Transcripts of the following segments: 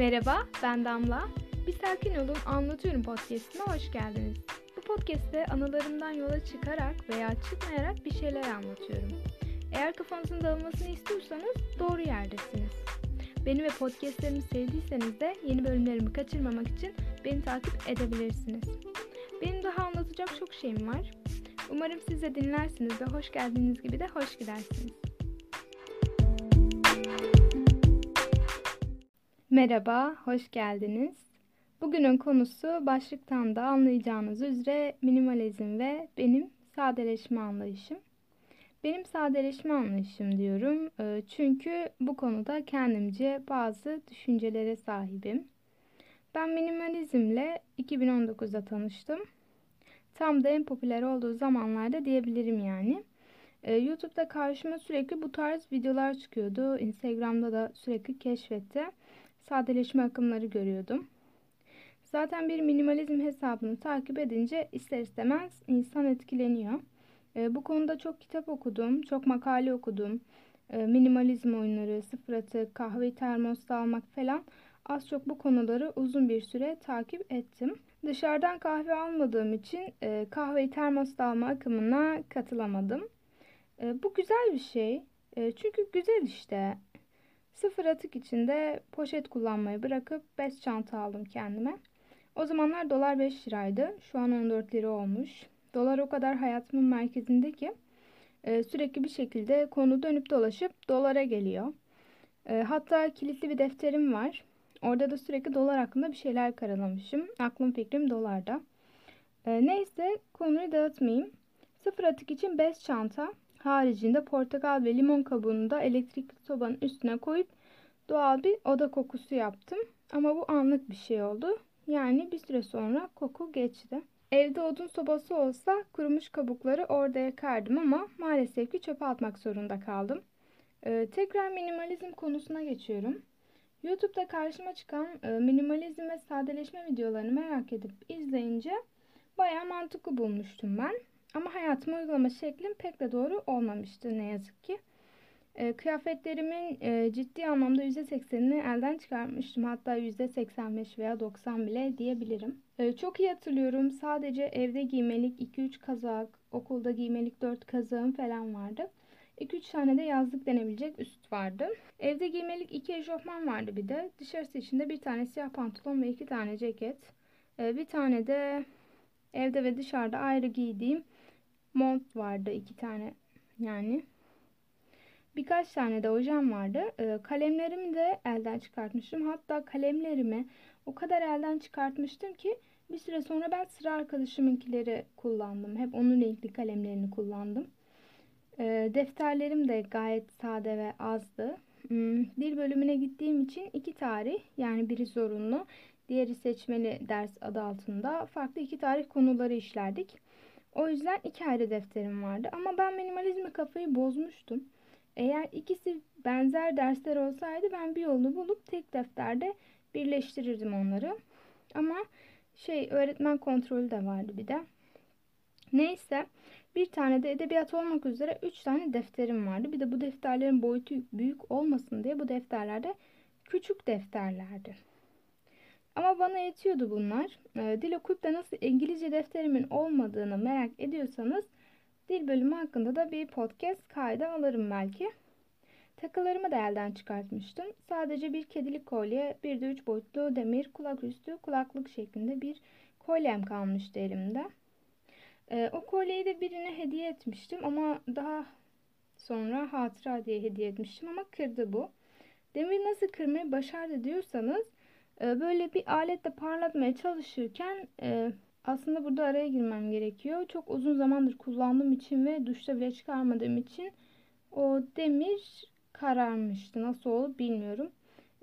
Merhaba, ben Damla. Bir Sakin Olun Anlatıyorum podcastine hoş geldiniz. Bu podcastte anılarımdan yola çıkarak veya çıkmayarak bir şeyler anlatıyorum. Eğer kafanızın dağılmasını istiyorsanız doğru yerdesiniz. Beni ve podcastlerimi sevdiyseniz de yeni bölümlerimi kaçırmamak için beni takip edebilirsiniz. Benim daha anlatacak çok şeyim var. Umarım siz de dinlersiniz ve hoş geldiniz gibi de hoş gidersiniz. Merhaba, hoş geldiniz. Bugünün konusu başlıktan da anlayacağınız üzere minimalizm ve benim sadeleşme anlayışım. Benim sadeleşme anlayışım diyorum e, çünkü bu konuda kendimce bazı düşüncelere sahibim. Ben minimalizmle 2019'da tanıştım. Tam da en popüler olduğu zamanlarda diyebilirim yani. E, YouTube'da karşıma sürekli bu tarz videolar çıkıyordu. Instagram'da da sürekli keşfette sadeleşme akımları görüyordum. Zaten bir minimalizm hesabını takip edince ister istemez insan etkileniyor. E, bu konuda çok kitap okudum, çok makale okudum. E, minimalizm oyunları, sıfır atık, kahve termosta almak falan az çok bu konuları uzun bir süre takip ettim. Dışarıdan kahve almadığım için e, kahveyi termosta alma akımına katılamadım. E, bu güzel bir şey. Çünkü güzel işte. Sıfır atık içinde poşet kullanmayı bırakıp bez çanta aldım kendime. O zamanlar dolar 5 liraydı. Şu an 14 lira olmuş. Dolar o kadar hayatımın merkezinde ki e, sürekli bir şekilde konu dönüp dolaşıp dolara geliyor. E, hatta kilitli bir defterim var. Orada da sürekli dolar hakkında bir şeyler karalamışım. Aklım fikrim dolarda. E, neyse konuyu dağıtmayayım. Sıfır atık için bez çanta haricinde portakal ve limon kabuğunu da elektrikli sobanın üstüne koyup doğal bir oda kokusu yaptım. Ama bu anlık bir şey oldu. Yani bir süre sonra koku geçti. Evde odun sobası olsa kurumuş kabukları orada yakardım ama maalesef ki çöpe atmak zorunda kaldım. Ee, tekrar minimalizm konusuna geçiyorum. YouTube'da karşıma çıkan e, minimalizm ve sadeleşme videolarını merak edip izleyince bayağı mantıklı bulmuştum ben. Ama hayatıma uygulama şeklim pek de doğru olmamıştı ne yazık ki. E, kıyafetlerimin e, ciddi anlamda %80'ini elden çıkarmıştım. Hatta %85 veya 90 bile diyebilirim. E, çok iyi hatırlıyorum. Sadece evde giymelik 2-3 kazak, okulda giymelik 4 kazağım falan vardı. 2-3 tane de yazlık denebilecek üst vardı. Evde giymelik 2 eşofman vardı bir de. Dışarısı içinde bir tane siyah pantolon ve 2 tane ceket. E, bir tane de evde ve dışarıda ayrı giydiğim mont vardı iki tane yani. Birkaç tane de ojem vardı. E, kalemlerimi de elden çıkartmıştım. Hatta kalemlerimi o kadar elden çıkartmıştım ki bir süre sonra ben sıra arkadaşımınkileri kullandım. Hep onun renkli kalemlerini kullandım. E, defterlerim de gayet sade ve azdı. Hmm, dil bölümüne gittiğim için iki tarih yani biri zorunlu, diğeri seçmeli ders adı altında farklı iki tarih konuları işlerdik. O yüzden iki ayrı defterim vardı. Ama ben minimalizme kafayı bozmuştum. Eğer ikisi benzer dersler olsaydı ben bir yolunu bulup tek defterde birleştirirdim onları. Ama şey öğretmen kontrolü de vardı bir de. Neyse bir tane de edebiyat olmak üzere 3 tane defterim vardı. Bir de bu defterlerin boyutu büyük olmasın diye bu defterlerde küçük defterlerdi. Ama bana yetiyordu bunlar. E, dil okuyup nasıl İngilizce defterimin olmadığını merak ediyorsanız dil bölümü hakkında da bir podcast kaydı alırım belki. Takılarımı da elden çıkartmıştım. Sadece bir kedilik kolye, bir de üç boyutlu demir kulak üstü kulaklık şeklinde bir kolyem kalmıştı elimde. E, o kolyeyi de birine hediye etmiştim ama daha sonra hatıra diye hediye etmiştim ama kırdı bu. Demir nasıl kırmayı başardı diyorsanız ee, böyle bir aletle parlatmaya çalışırken e, aslında burada araya girmem gerekiyor. Çok uzun zamandır kullandığım için ve duşta bile çıkarmadığım için o demir kararmıştı. Nasıl olur bilmiyorum.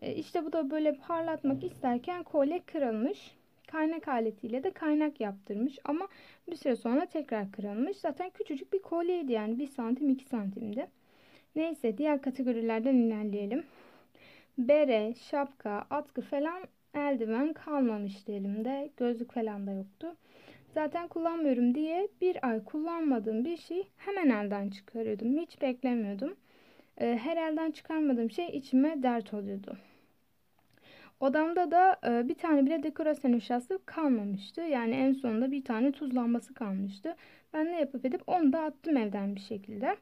E, işte bu da böyle parlatmak isterken kolye kırılmış. Kaynak aletiyle de kaynak yaptırmış ama bir süre sonra tekrar kırılmış. Zaten küçücük bir kolyeydi yani 1 santim 2 santimdi. Neyse diğer kategorilerden ilerleyelim bere, şapka, atkı falan eldiven kalmamıştı elimde. Gözlük falan da yoktu. Zaten kullanmıyorum diye bir ay kullanmadığım bir şey hemen elden çıkarıyordum. Hiç beklemiyordum. Ee, her elden çıkarmadığım şey içime dert oluyordu. Odamda da e, bir tane bile dekorasyon eşyası kalmamıştı. Yani en sonunda bir tane tuz lambası kalmıştı. Ben ne yapıp edip onu da attım evden bir şekilde.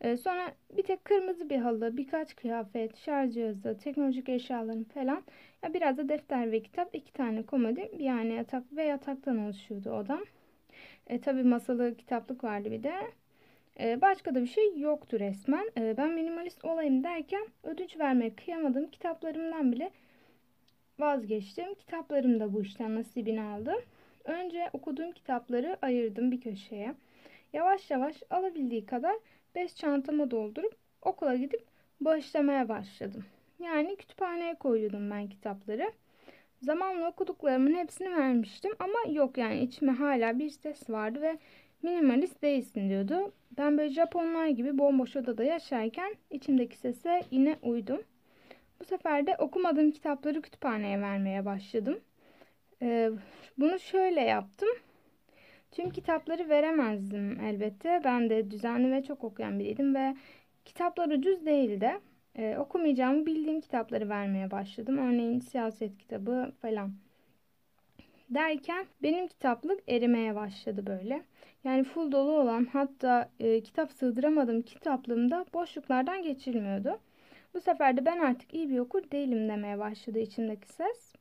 E, sonra bir tek kırmızı bir halı, birkaç kıyafet, şarj cihazı, teknolojik eşyalarım falan. Ya biraz da defter ve kitap, iki tane komodi, bir yani yatak ve yataktan oluşuyordu odam. E, tabii masalı kitaplık vardı bir de. E, başka da bir şey yoktu resmen. E, ben minimalist olayım derken ödünç vermeye kıyamadığım kitaplarımdan bile vazgeçtim. Kitaplarım da bu işten nasibini aldı. Önce okuduğum kitapları ayırdım bir köşeye. Yavaş yavaş alabildiği kadar bez çantama doldurup okula gidip bağışlamaya başladım. Yani kütüphaneye koyuyordum ben kitapları. Zamanla okuduklarımın hepsini vermiştim ama yok yani içime hala bir ses vardı ve minimalist değilsin diyordu. Ben böyle Japonlar gibi bomboş odada yaşarken içimdeki sese yine uydum. Bu sefer de okumadığım kitapları kütüphaneye vermeye başladım. Ee, bunu şöyle yaptım. Tüm kitapları veremezdim elbette. Ben de düzenli ve çok okuyan biriydim ve kitaplar ucuz değildi. Ee, okumayacağımı bildiğim kitapları vermeye başladım. Örneğin siyaset kitabı falan. Derken benim kitaplık erimeye başladı böyle. Yani full dolu olan hatta e, kitap sığdıramadığım kitaplığımda boşluklardan geçilmiyordu. Bu sefer de ben artık iyi bir okur değilim demeye başladı içimdeki ses.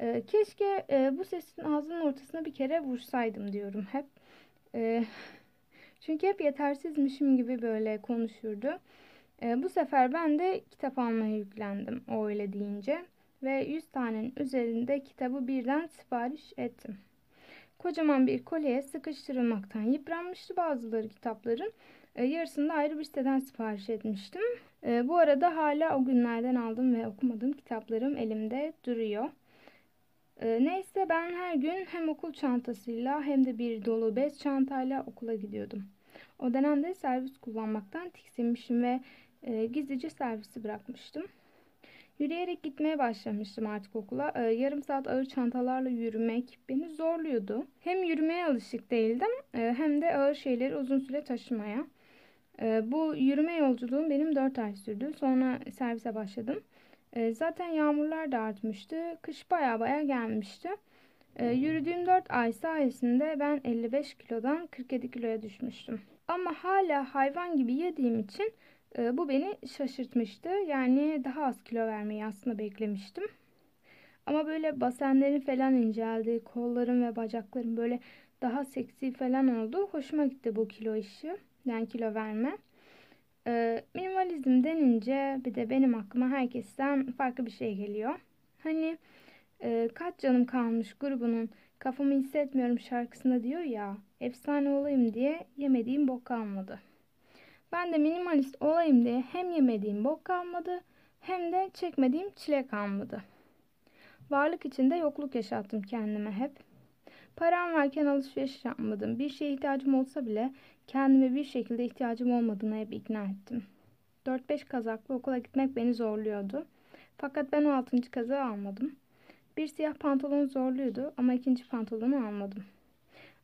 E, keşke e, bu sesin ağzının ortasına bir kere vursaydım diyorum hep. E, çünkü hep yetersizmişim gibi böyle konuşurdu. E, bu sefer ben de kitap almaya yüklendim o öyle deyince. Ve 100 tanenin üzerinde kitabı birden sipariş ettim. Kocaman bir kolyeye sıkıştırılmaktan yıpranmıştı bazıları kitapların. E, yarısını da ayrı bir siteden sipariş etmiştim. E, bu arada hala o günlerden aldım ve okumadığım kitaplarım elimde duruyor. E, neyse ben her gün hem okul çantasıyla hem de bir dolu bez çantayla okula gidiyordum. O dönemde servis kullanmaktan tiksinmişim ve e, gizlice servisi bırakmıştım. Yürüyerek gitmeye başlamıştım artık okula. Ee, yarım saat ağır çantalarla yürümek beni zorluyordu. Hem yürümeye alışık değildim e, hem de ağır şeyleri uzun süre taşımaya. E, bu yürüme yolculuğum benim 4 ay sürdü. Sonra servise başladım. E, zaten yağmurlar da artmıştı. Kış baya baya gelmişti. E, yürüdüğüm 4 ay sayesinde ben 55 kilodan 47 kiloya düşmüştüm. Ama hala hayvan gibi yediğim için e, bu beni şaşırtmıştı. Yani daha az kilo vermeyi aslında beklemiştim. Ama böyle basenlerim falan inceldi. Kollarım ve bacaklarım böyle daha seksi falan oldu. Hoşuma gitti bu kilo işi. Yani kilo verme. E, minimalizm denince bir de benim aklıma herkesten farklı bir şey geliyor. Hani e, kaç canım kalmış grubunun kafamı hissetmiyorum şarkısında diyor ya efsane olayım diye yemediğim bok kalmadı. Ben de minimalist olayım diye hem yemediğim bok kalmadı hem de çekmediğim çile kalmadı. Varlık içinde yokluk yaşattım kendime hep. Param varken alışveriş yapmadım. Bir şeye ihtiyacım olsa bile kendime bir şekilde ihtiyacım olmadığına hep ikna ettim. 4-5 kazaklı okula gitmek beni zorluyordu. Fakat ben o 6. kazağı almadım. Bir siyah pantolon zorluyordu ama ikinci pantolonu almadım.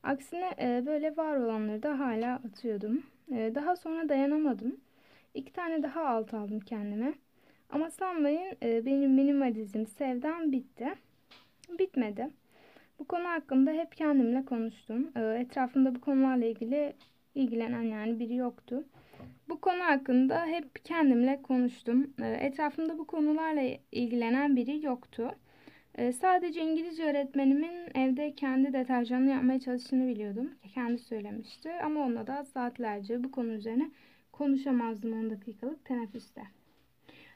Aksine e, böyle var olanları da hala atıyordum. E, daha sonra dayanamadım. İki tane daha alt aldım kendime. Ama sanmayın e, benim minimalizm sevdam bitti. Bitmedi. Bu konu hakkında hep kendimle konuştum. E, etrafımda bu konularla ilgili ilgilenen yani biri yoktu. Bu konu hakkında hep kendimle konuştum. E, etrafımda bu konularla ilgilenen biri yoktu. Ee, sadece İngilizce öğretmenimin evde kendi deterjanını yapmaya çalıştığını biliyordum. Kendi söylemişti ama onunla da saatlerce bu konu üzerine konuşamazdım 10 dakikalık teneffüste.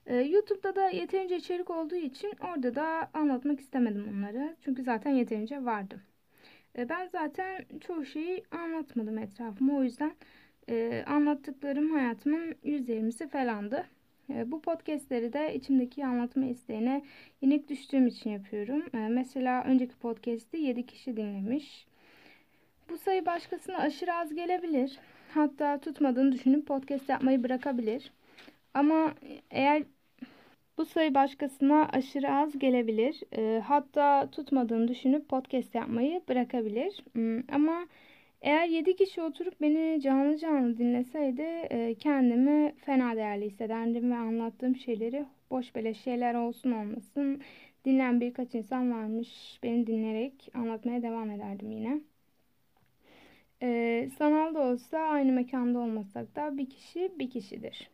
Ee, YouTube'da da yeterince içerik olduğu için orada da anlatmak istemedim onları. Çünkü zaten yeterince vardı. Ee, ben zaten çoğu şeyi anlatmadım etrafıma. O yüzden e, anlattıklarım hayatımın %20'si falandı. Ee, bu podcastleri de içimdeki anlatma isteğine yenik düştüğüm için yapıyorum. Mesela önceki podcast'i 7 kişi dinlemiş. Bu sayı başkasına aşırı az gelebilir. Hatta tutmadığını düşünüp podcast yapmayı bırakabilir. Ama eğer bu sayı başkasına aşırı az gelebilir. Ee, hatta tutmadığını düşünüp podcast yapmayı bırakabilir. Hmm, ama eğer 7 kişi oturup beni canlı canlı dinleseydi e, kendimi fena değerli hissederdim ve anlattığım şeyleri boş beleş şeyler olsun olmasın dinleyen birkaç insan varmış. Beni dinleyerek anlatmaya devam ederdim yine. Ee, sanal da olsa aynı mekanda olmasak da bir kişi bir kişidir.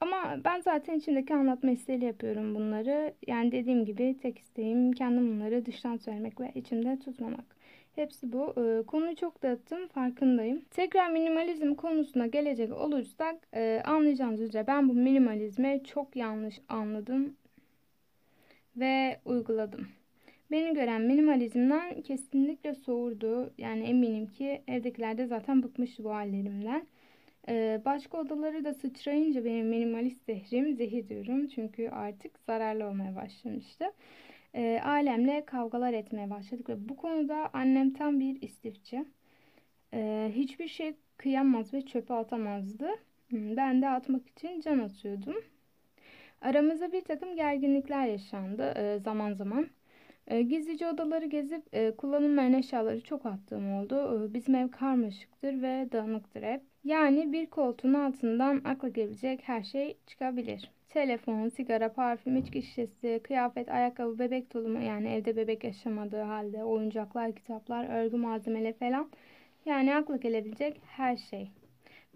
Ama ben zaten içimdeki anlatma isteğiyle yapıyorum bunları. Yani dediğim gibi tek isteğim kendim bunları dıştan söylemek ve içimde tutmamak. Hepsi bu. Ee, konuyu çok dağıttım farkındayım. Tekrar minimalizm konusuna gelecek olursak e, anlayacağınız üzere ben bu minimalizmi çok yanlış anladım ve uyguladım. Beni gören minimalizmden kesinlikle soğurdu. Yani eminim ki evdekiler de zaten bıkmıştı bu hallerimden. Ee, başka odaları da sıçrayınca benim minimalist zehrim, zehir diyorum çünkü artık zararlı olmaya başlamıştı. Ee, ailemle kavgalar etmeye başladık ve bu konuda annem tam bir istifçi. Ee, hiçbir şey kıyamaz ve çöpe atamazdı. Hmm, ben de atmak için can atıyordum. Aramızda bir takım gerginlikler yaşandı e, zaman zaman. E, gizlice odaları gezip e, kullanılmayan eşyaları çok attığım oldu. E, bizim ev karmaşıktır ve dağınıktır hep. Yani bir koltuğun altından akla gelebilecek her şey çıkabilir. Telefon, sigara, parfüm, içki şişesi, kıyafet, ayakkabı, bebek tulumu yani evde bebek yaşamadığı halde oyuncaklar, kitaplar, örgü malzemeleri falan. Yani akla gelebilecek her şey.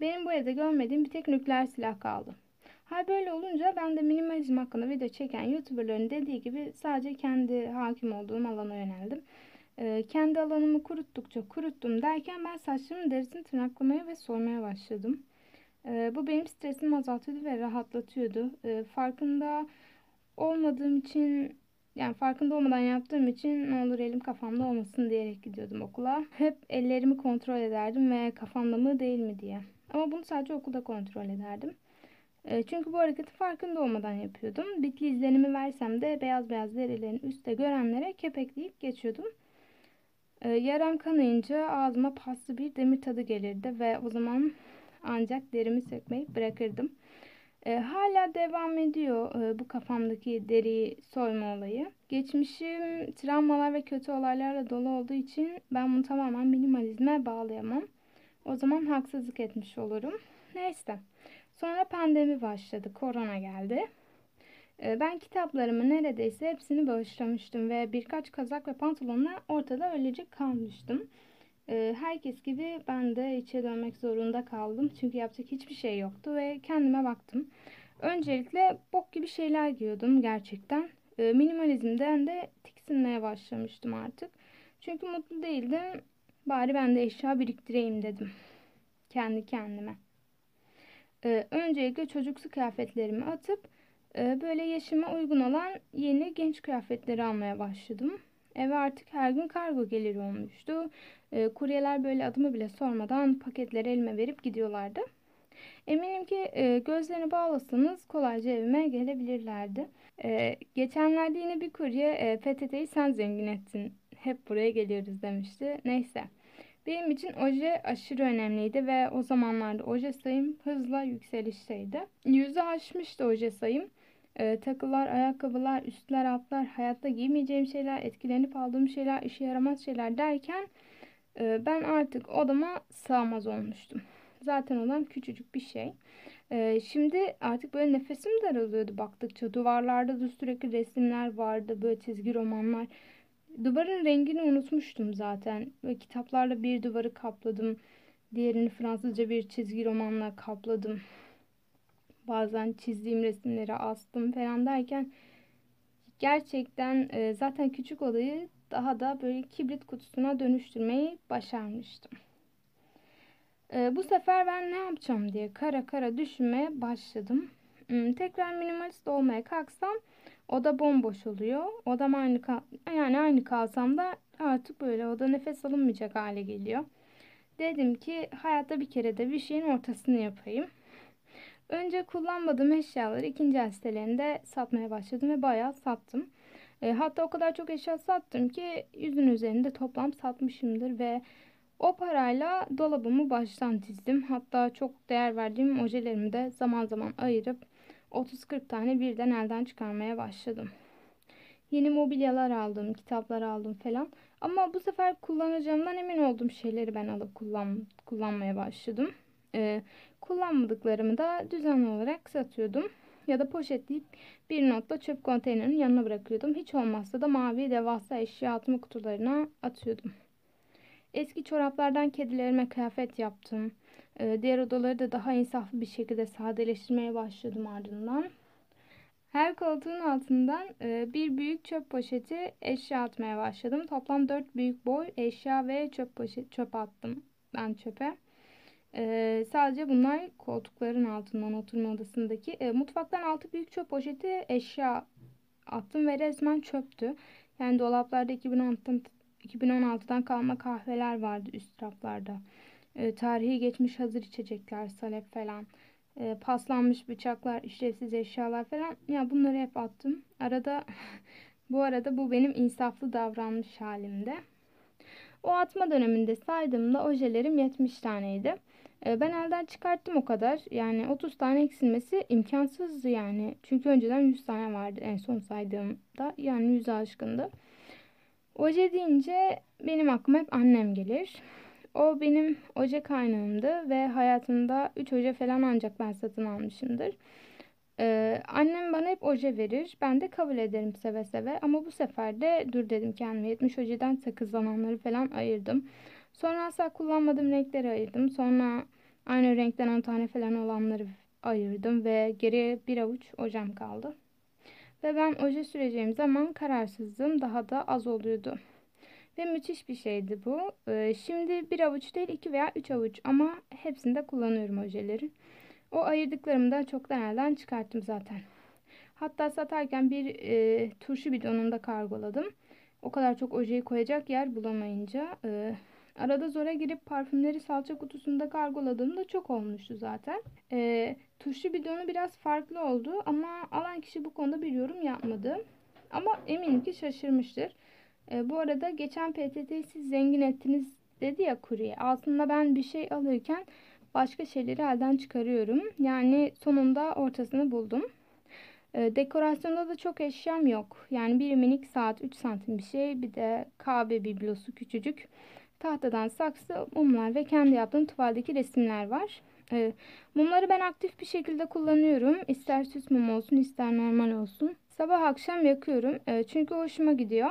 Benim bu evde görmediğim bir tek nükleer silah kaldı. Hal böyle olunca ben de minimalizm hakkında video çeken YouTuber'ların dediği gibi sadece kendi hakim olduğum alana yöneldim. Ee, kendi alanımı kuruttukça kuruttum derken ben saçlarımın derisini tırnaklamaya ve sormaya başladım. Ee, bu benim stresimi azaltıyordu ve rahatlatıyordu. Ee, farkında olmadığım için yani farkında olmadan yaptığım için ne olur elim kafamda olmasın diyerek gidiyordum okula. Hep ellerimi kontrol ederdim ve kafamda mı değil mi diye. Ama bunu sadece okulda kontrol ederdim. Çünkü bu hareketi farkında olmadan yapıyordum. Bitki izlenimi versem de beyaz beyaz derilerin üstte görenlere kepekleyip geçiyordum. E, yaram kanayınca ağzıma paslı bir demir tadı gelirdi ve o zaman ancak derimi sökmeyi bırakırdım. E, hala devam ediyor e, bu kafamdaki deri soyma olayı. Geçmişim travmalar ve kötü olaylarla dolu olduğu için ben bunu tamamen minimalizme bağlayamam. O zaman haksızlık etmiş olurum. Neyse. Sonra pandemi başladı. Korona geldi. Ee, ben kitaplarımı neredeyse hepsini bağışlamıştım ve birkaç kazak ve pantolonla ortada öylece kalmıştım. Ee, herkes gibi ben de içe dönmek zorunda kaldım. Çünkü yapacak hiçbir şey yoktu ve kendime baktım. Öncelikle bok gibi şeyler giyiyordum gerçekten. Ee, minimalizmden de tiksinmeye başlamıştım artık. Çünkü mutlu değildim. Bari ben de eşya biriktireyim dedim. Kendi kendime. Öncelikle çocuksu kıyafetlerimi atıp böyle yaşıma uygun olan yeni genç kıyafetleri almaya başladım. Eve artık her gün kargo gelir olmuştu. E, kuryeler böyle adımı bile sormadan paketleri elime verip gidiyorlardı. Eminim ki e, gözlerini bağlasanız kolayca evime gelebilirlerdi. E, geçenlerde yine bir kurye e, PTT'yi sen zengin ettin. Hep buraya geliyoruz demişti. Neyse. Benim için oje aşırı önemliydi ve o zamanlarda oje sayım hızla yükselişteydi. Yüzü aşmıştı oje sayım. Ee, takılar, ayakkabılar, üstler, altlar, hayatta giymeyeceğim şeyler, etkilenip aldığım şeyler, işe yaramaz şeyler derken e, ben artık odama sığamaz olmuştum. Zaten olan küçücük bir şey. E, şimdi artık böyle nefesim daralıyordu baktıkça. Duvarlarda da sürekli resimler vardı, böyle çizgi romanlar. Duvarın rengini unutmuştum zaten. Ve kitaplarla bir duvarı kapladım. Diğerini Fransızca bir çizgi romanla kapladım. Bazen çizdiğim resimleri astım falan derken gerçekten e, zaten küçük odayı daha da böyle kibrit kutusuna dönüştürmeyi başarmıştım. E, bu sefer ben ne yapacağım diye kara kara düşünmeye başladım. Hmm, tekrar minimalist olmaya kalksam Oda bomboş oluyor. Odam aynı kal yani aynı kalsam da artık böyle oda nefes alınmayacak hale geliyor. Dedim ki hayatta bir kere de bir şeyin ortasını yapayım. Önce kullanmadığım eşyaları ikinci el sitelerinde satmaya başladım ve bayağı sattım. E, hatta o kadar çok eşya sattım ki yüzün üzerinde toplam satmışımdır ve o parayla dolabımı baştan dizdim. Hatta çok değer verdiğim ojelerimi de zaman zaman ayırıp 30-40 tane birden elden çıkarmaya başladım. Yeni mobilyalar aldım, kitaplar aldım falan. Ama bu sefer kullanacağımdan emin olduğum şeyleri ben alıp kullan, kullanmaya başladım. Ee, kullanmadıklarımı da düzenli olarak satıyordum. ya da poşetleyip bir notla çöp konteynerinin yanına bırakıyordum. Hiç olmazsa da mavi devasa eşya atma kutularına atıyordum. Eski çoraplardan kedilerime kıyafet yaptım. Ee, diğer odaları da daha insaflı bir şekilde sadeleştirmeye başladım ardından. Her koltuğun altından e, bir büyük çöp poşeti eşya atmaya başladım. Toplam 4 büyük boy eşya ve çöp poşet çöp attım ben çöpe. Ee, sadece bunlar koltukların altından oturma odasındaki. E, mutfaktan altı büyük çöp poşeti eşya attım ve resmen çöptü. Yani dolaplarda 2016'dan, 2016'dan kalma kahveler vardı üst raflarda. E, tarihi geçmiş hazır içecekler, salep falan. E, paslanmış bıçaklar, işlevsiz eşyalar falan. Ya bunları hep attım. Arada bu arada bu benim insaflı davranmış halimde. O atma döneminde saydığımda ojelerim 70 taneydi. E, ben elden çıkarttım o kadar. Yani 30 tane eksilmesi imkansızdı yani. Çünkü önceden 100 tane vardı en son saydığımda. Yani 100 aşkındı. Oje deyince benim aklıma hep annem gelir. O benim oje kaynağımdı ve hayatımda 3 oje falan ancak ben satın almışımdır. Ee, annem bana hep oje verir. Ben de kabul ederim seve seve. Ama bu sefer de dur dedim kendime 70 ojeden sakızlananları falan ayırdım. Sonra asla kullanmadığım renkleri ayırdım. Sonra aynı renkten 10 tane falan olanları ayırdım ve geriye bir avuç ojem kaldı. Ve ben oje süreceğim zaman kararsızlığım daha da az oluyordu. Ve müthiş bir şeydi bu. Ee, şimdi bir avuç değil iki veya üç avuç ama hepsinde kullanıyorum ojeleri. O ayırdıklarımı da çoktan elden çıkarttım zaten. Hatta satarken bir e, turşu bidonunda kargoladım. O kadar çok ojeyi koyacak yer bulamayınca. E, arada zora girip parfümleri salça kutusunda kargoladığımda çok olmuştu zaten. E, turşu bidonu biraz farklı oldu ama alan kişi bu konuda bir yorum yapmadı. Ama eminim ki şaşırmıştır. E, bu arada geçen PTT'yi siz zengin ettiniz dedi ya kurye. Aslında ben bir şey alırken başka şeyleri elden çıkarıyorum. Yani sonunda ortasını buldum. E, dekorasyonda da çok eşyam yok. Yani bir minik saat 3 santim bir şey. Bir de kahve biblosu küçücük. Tahtadan saksı, mumlar ve kendi yaptığım tuvaldeki resimler var. E, mumları ben aktif bir şekilde kullanıyorum. İster süs mum olsun ister normal olsun. Sabah akşam yakıyorum. E, çünkü hoşuma gidiyor.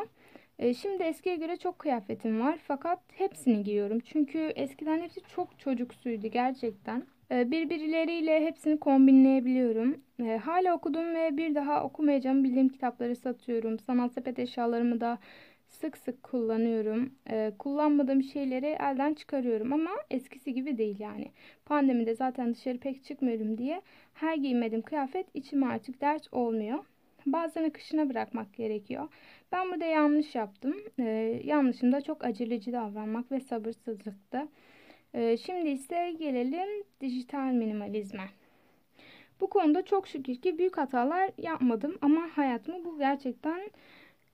E, şimdi eskiye göre çok kıyafetim var fakat hepsini giyiyorum. Çünkü eskiden hepsi çok çocuksuydu gerçekten. E, birbirleriyle hepsini kombinleyebiliyorum. E, hala okudum ve bir daha okumayacağım bildiğim kitapları satıyorum. Sanat sepet eşyalarımı da sık sık kullanıyorum. kullanmadığım şeyleri elden çıkarıyorum ama eskisi gibi değil yani. Pandemide zaten dışarı pek çıkmıyorum diye her giymediğim kıyafet içime artık dert olmuyor. Bazen akışına bırakmak gerekiyor. Ben burada yanlış yaptım. Ee, yanlışım da çok aceleci davranmak ve sabırsızlıktı. Ee, şimdi ise gelelim dijital minimalizme. Bu konuda çok şükür ki büyük hatalar yapmadım ama hayatımı bu gerçekten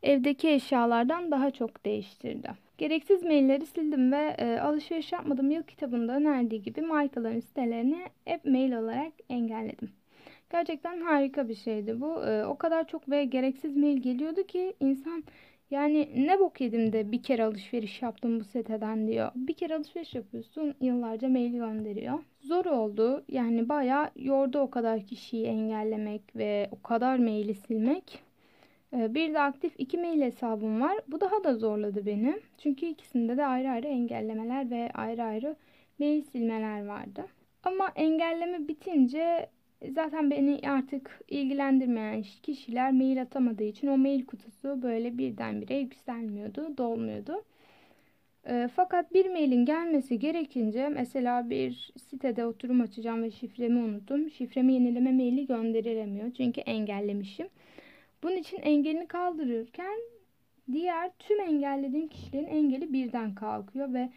evdeki eşyalardan daha çok değiştirdi. Gereksiz mailleri sildim ve e, alışveriş yapmadığım yıl kitabında önerdiği gibi markaların sitelerini hep mail olarak engelledim. Gerçekten harika bir şeydi bu. Ee, o kadar çok ve gereksiz mail geliyordu ki insan yani ne bok yedim de bir kere alışveriş yaptım bu siteden diyor. Bir kere alışveriş yapıyorsun yıllarca mail gönderiyor. Zor oldu yani bayağı yordu o kadar kişiyi engellemek ve o kadar maili silmek. Ee, bir de aktif iki mail hesabım var. Bu daha da zorladı beni. Çünkü ikisinde de ayrı ayrı engellemeler ve ayrı ayrı mail silmeler vardı. Ama engelleme bitince Zaten beni artık ilgilendirmeyen kişiler mail atamadığı için o mail kutusu böyle birdenbire yükselmiyordu, dolmuyordu. E, fakat bir mailin gelmesi gerekince mesela bir sitede oturum açacağım ve şifremi unuttum. Şifremi yenileme maili gönderilemiyor çünkü engellemişim. Bunun için engelini kaldırırken diğer tüm engellediğim kişilerin engeli birden kalkıyor ve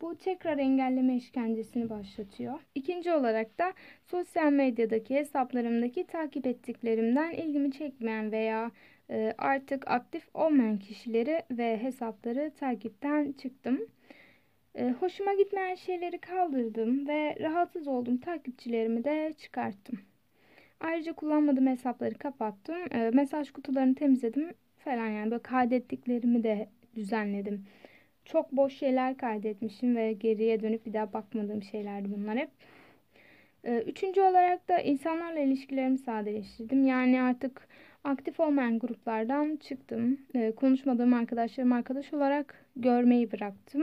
bu tekrar engelleme işkencesini başlatıyor. İkinci olarak da sosyal medyadaki hesaplarımdaki takip ettiklerimden ilgimi çekmeyen veya e, artık aktif olmayan kişileri ve hesapları takipten çıktım. E, hoşuma gitmeyen şeyleri kaldırdım ve rahatsız olduğum takipçilerimi de çıkarttım. Ayrıca kullanmadığım hesapları kapattım. E, mesaj kutularını temizledim falan yani böyle kaydettiklerimi de düzenledim. Çok boş şeyler kaydetmişim ve geriye dönüp bir daha bakmadığım şeylerdi bunlar hep. Ee, Üçüncü olarak da insanlarla ilişkilerimi sadeleştirdim. Yani artık aktif olmayan gruplardan çıktım. Ee, Konuşmadığım arkadaşlarım arkadaş olarak görmeyi bıraktım.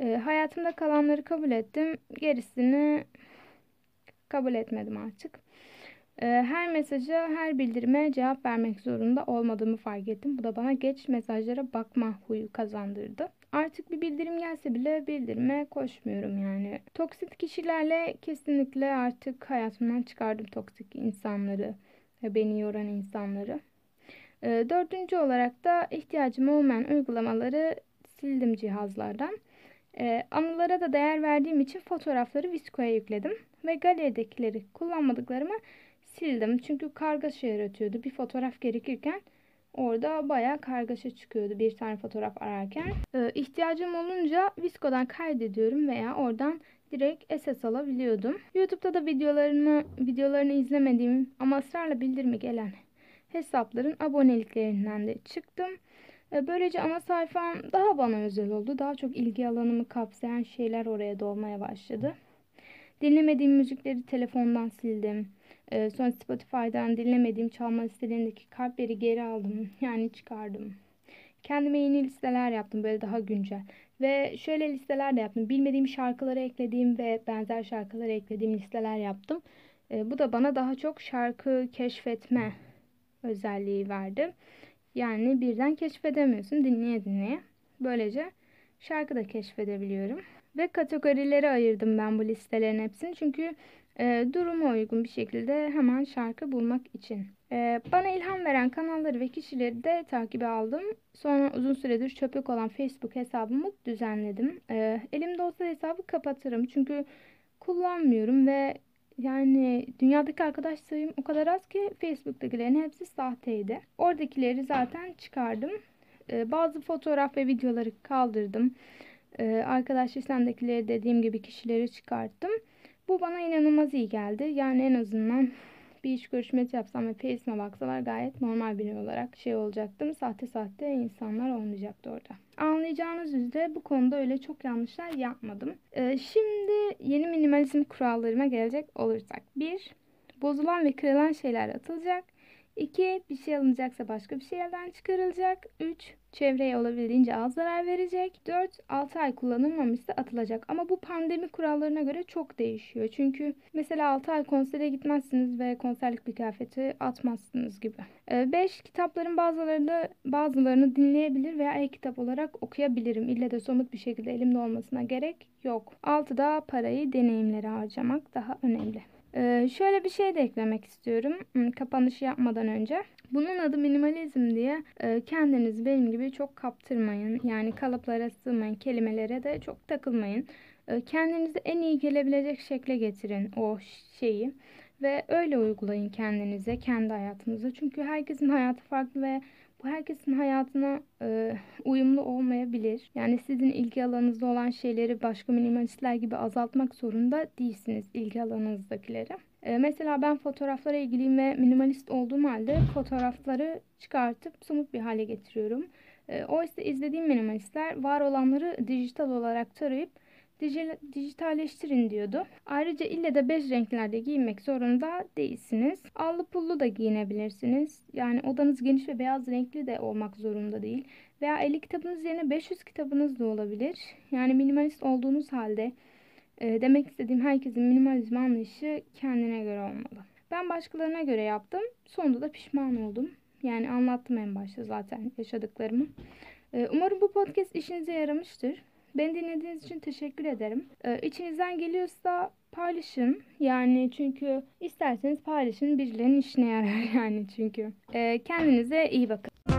Ee, Hayatımda kalanları kabul ettim. Gerisini kabul etmedim artık. Ee, Her mesaja, her bildirime cevap vermek zorunda olmadığımı fark ettim. Bu da bana geç mesajlara bakma huyu kazandırdı. Artık bir bildirim gelse bile bildirime koşmuyorum yani. Toksik kişilerle kesinlikle artık hayatımdan çıkardım toksik insanları ve beni yoran insanları. Ee, Dördüncü olarak da ihtiyacım olmayan uygulamaları sildim cihazlardan. Ee, anılara da değer verdiğim için fotoğrafları Visco'ya yükledim ve galeridekileri kullanmadıklarımı sildim. Çünkü kargaşa yaratıyordu. Bir fotoğraf gerekirken orada bayağı kargaşa çıkıyordu bir tane fotoğraf ararken. Ee, ihtiyacım olunca Visco'dan kaydediyorum veya oradan direkt SS alabiliyordum. YouTube'da da videolarını videolarını izlemediğim ama ısrarla bildirimi gelen hesapların aboneliklerinden de çıktım. E, Böylece ana sayfam daha bana özel oldu. Daha çok ilgi alanımı kapsayan şeyler oraya dolmaya başladı. Dinlemediğim müzikleri telefondan sildim. E, Sonra Spotify'dan dinlemediğim çalma listelerindeki kalpleri geri aldım. Yani çıkardım. Kendime yeni listeler yaptım böyle daha güncel. Ve şöyle listeler de yaptım. Bilmediğim şarkıları eklediğim ve benzer şarkıları eklediğim listeler yaptım. E, Bu da bana daha çok şarkı keşfetme özelliği verdi. Yani birden keşfedemiyorsun dinleye dinleye. Böylece şarkı da keşfedebiliyorum. Ve kategorilere ayırdım ben bu listelerin hepsini. Çünkü e, duruma uygun bir şekilde hemen şarkı bulmak için. E, bana ilham veren kanalları ve kişileri de takibe aldım. Sonra uzun süredir çöplük olan Facebook hesabımı düzenledim. E, elimde olsa hesabı kapatırım. Çünkü kullanmıyorum ve yani dünyadaki arkadaş sayım o kadar az ki Facebook'takilerin hepsi sahteydi. Oradakileri zaten çıkardım. Ee, bazı fotoğraf ve videoları kaldırdım. Ee, arkadaş listendekileri dediğim gibi kişileri çıkarttım. Bu bana inanılmaz iyi geldi. Yani en azından bir iş görüşmesi yapsam ve face'ime baksalar gayet normal biri olarak şey olacaktım. Sahte sahte insanlar olmayacaktı orada. Anlayacağınız üzere bu konuda öyle çok yanlışlar yapmadım. Ee, şimdi yeni minimalizm kurallarıma gelecek olursak. 1. Bozulan ve kırılan şeyler atılacak. 2. Bir şey alınacaksa başka bir şey elden çıkarılacak. 3. Çevreye olabildiğince az zarar verecek. 4. 6 ay kullanılmamışsa atılacak. Ama bu pandemi kurallarına göre çok değişiyor. Çünkü mesela 6 ay konsere gitmezsiniz ve konserlik bir kıyafeti atmazsınız gibi. 5. Kitapların bazılarını, bazılarını dinleyebilir veya e-kitap olarak okuyabilirim. İlle de somut bir şekilde elimde olmasına gerek yok. 6. Da parayı deneyimlere harcamak daha önemli. Ee, şöyle bir şey de eklemek istiyorum hmm, kapanışı yapmadan önce. Bunun adı minimalizm diye e, kendinizi benim gibi çok kaptırmayın. Yani kalıplara sığmayın, kelimelere de çok takılmayın. E, kendinizi en iyi gelebilecek şekle getirin o şeyi ve öyle uygulayın kendinize, kendi hayatınıza. Çünkü herkesin hayatı farklı ve bu herkesin hayatına e, uyumlu olmayabilir. Yani sizin ilgi alanınızda olan şeyleri başka minimalistler gibi azaltmak zorunda değilsiniz ilgi alanınızdakileri. E, mesela ben fotoğraflara ilgiliyim ve minimalist olduğum halde fotoğrafları çıkartıp somut bir hale getiriyorum. E, oysa izlediğim minimalistler var olanları dijital olarak tarayıp dijitalleştirin diyordu. Ayrıca ille de beş renklerde giymek zorunda değilsiniz. Allı pullu da giyinebilirsiniz. Yani odanız geniş ve beyaz renkli de olmak zorunda değil. Veya 50 kitabınız yerine 500 kitabınız da olabilir. Yani minimalist olduğunuz halde e, demek istediğim herkesin minimalizm anlayışı kendine göre olmalı. Ben başkalarına göre yaptım. Sonunda da pişman oldum. Yani anlattım en başta zaten yaşadıklarımı. E, umarım bu podcast işinize yaramıştır. Beni dinlediğiniz için teşekkür ederim. Ee, içinizden geliyorsa paylaşın. Yani çünkü isterseniz paylaşın birilerinin işine yarar yani çünkü. Ee, kendinize iyi bakın.